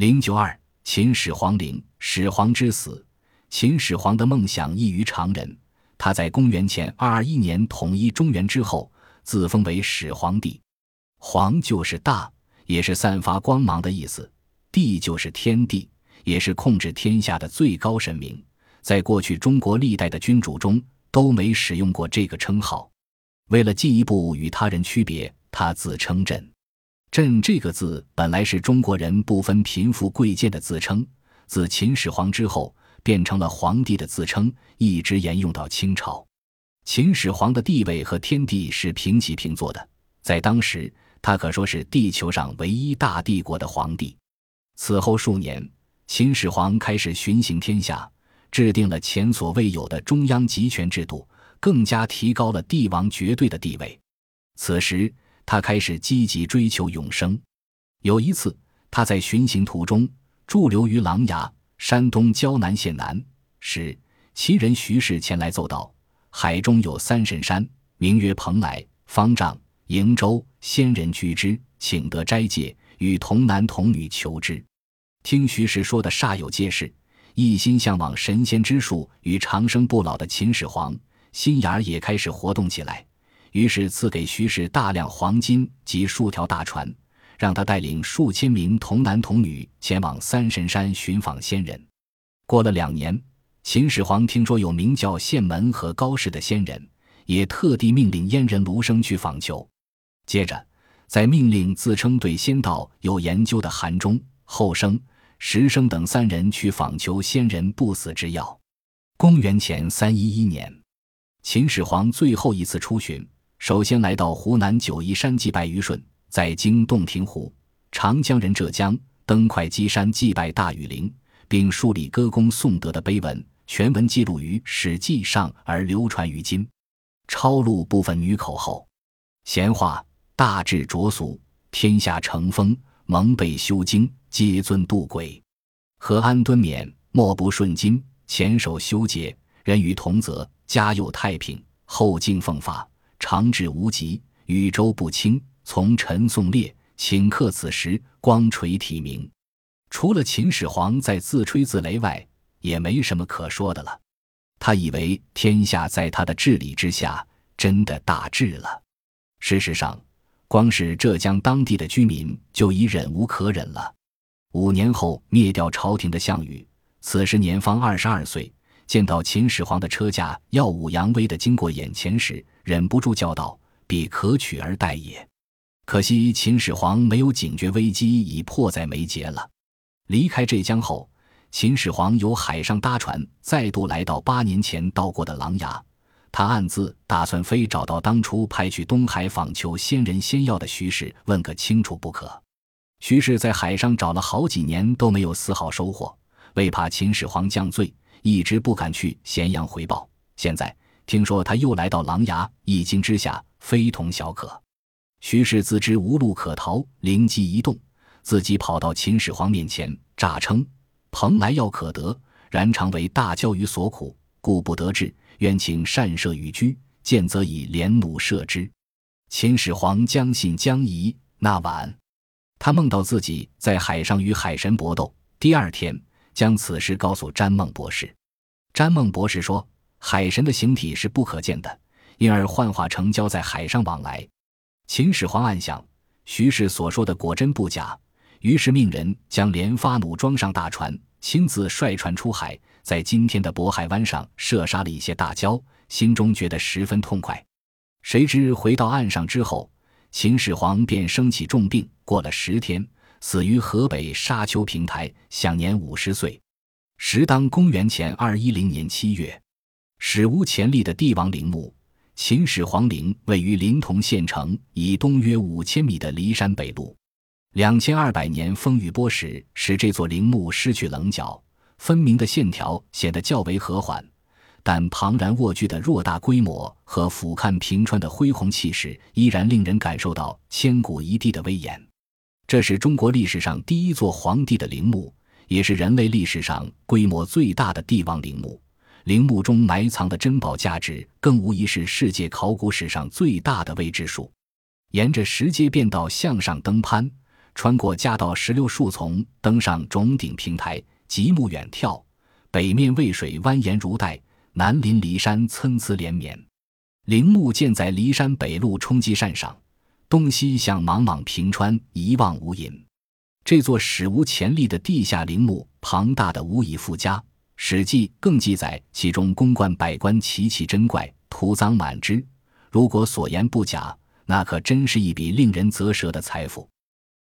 零九二，秦始皇陵，始皇之死。秦始皇的梦想异于常人。他在公元前二二一年统一中原之后，自封为始皇帝。皇就是大，也是散发光芒的意思；帝就是天帝，也是控制天下的最高神明。在过去中国历代的君主中，都没使用过这个称号。为了进一步与他人区别，他自称朕。朕这个字本来是中国人不分贫富贵贱的自称，自秦始皇之后。变成了皇帝的自称，一直沿用到清朝。秦始皇的地位和天帝是平起平坐的，在当时，他可说是地球上唯一大帝国的皇帝。此后数年，秦始皇开始巡行天下，制定了前所未有的中央集权制度，更加提高了帝王绝对的地位。此时，他开始积极追求永生。有一次，他在巡行途中驻留于琅琊。山东胶南县南时，齐人徐氏前来奏道：海中有三神山，名曰蓬莱、方丈、瀛洲，仙人居之，请得斋戒，与童男童女求之。听徐氏说的煞有介事，一心向往神仙之术与长生不老的秦始皇，心眼儿也开始活动起来。于是赐给徐氏大量黄金及数条大船。让他带领数千名童男童女前往三神山寻访仙人。过了两年，秦始皇听说有名叫献门和高氏的仙人，也特地命令阉人卢生去访求。接着，再命令自称对仙道有研究的韩忠、后生、石生等三人去访求仙人不死之药。公元前三一一年，秦始皇最后一次出巡，首先来到湖南九嶷山祭拜虞舜。在经洞庭湖、长江人浙江登会稽山祭拜大禹陵，并树立歌功颂德的碑文，全文记录于《史记》上而流传于今。抄录部分女口后，闲话大治浊俗，天下成风，蒙被修经，皆尊度鬼。和安敦勉，莫不顺今。前守修节，人与同泽，家佑太平。后敬奉法，长治无极，宇宙不清。从陈颂烈，顷刻此时，光垂体明。除了秦始皇在自吹自擂外，也没什么可说的了。他以为天下在他的治理之下，真的大治了。事实上，光是浙江当地的居民就已忍无可忍了。五年后灭掉朝廷的项羽，此时年方二十二岁，见到秦始皇的车驾耀武扬威的经过眼前时，忍不住叫道：“彼可取而代也。”可惜秦始皇没有警觉危机已迫在眉睫了。离开浙江后，秦始皇由海上搭船，再度来到八年前到过的琅琊。他暗自打算非找到当初派去东海访求仙人仙药的徐氏问个清楚不可。徐氏在海上找了好几年都没有丝毫收获，为怕秦始皇降罪，一直不敢去咸阳回报。现在听说他又来到琅琊，一惊之下非同小可。徐氏自知无路可逃，灵机一动，自己跑到秦始皇面前，诈称蓬莱药可得，然常为大焦于所苦，故不得志，愿请善射与居，见则以连弩射之。秦始皇将信将疑。那晚，他梦到自己在海上与海神搏斗。第二天，将此事告诉詹孟博士。詹孟博士说，海神的形体是不可见的，因而幻化成蛟在海上往来。秦始皇暗想，徐氏所说的果真不假，于是命人将连发弩装上大船，亲自率船出海，在今天的渤海湾上射杀了一些大鲛，心中觉得十分痛快。谁知回到岸上之后，秦始皇便生起重病，过了十天，死于河北沙丘平台，享年五十岁。时当公元前二一零年七月，史无前例的帝王陵墓。秦始皇陵位于临潼县城以东约五千米的骊山北麓。两千二百年风雨波时，使这座陵墓失去棱角分明的线条，显得较为和缓。但庞然卧具的偌大规模和俯瞰平川的恢宏气势，依然令人感受到千古一帝的威严。这是中国历史上第一座皇帝的陵墓，也是人类历史上规模最大的帝王陵墓。陵墓中埋藏的珍宝价值，更无疑是世界考古史上最大的未知数。沿着石阶便道向上登攀，穿过夹道石榴树丛，登上冢顶平台，极目远眺，北面渭水蜿蜒如带，南临骊山参差连绵。陵墓建在骊山北麓冲积扇上，东西向莽莽平川，一望无垠。这座史无前例的地下陵墓，庞大的无以复加。《史记》更记载其中宫观百官奇奇珍怪，图赃满之。如果所言不假，那可真是一笔令人啧舌的财富。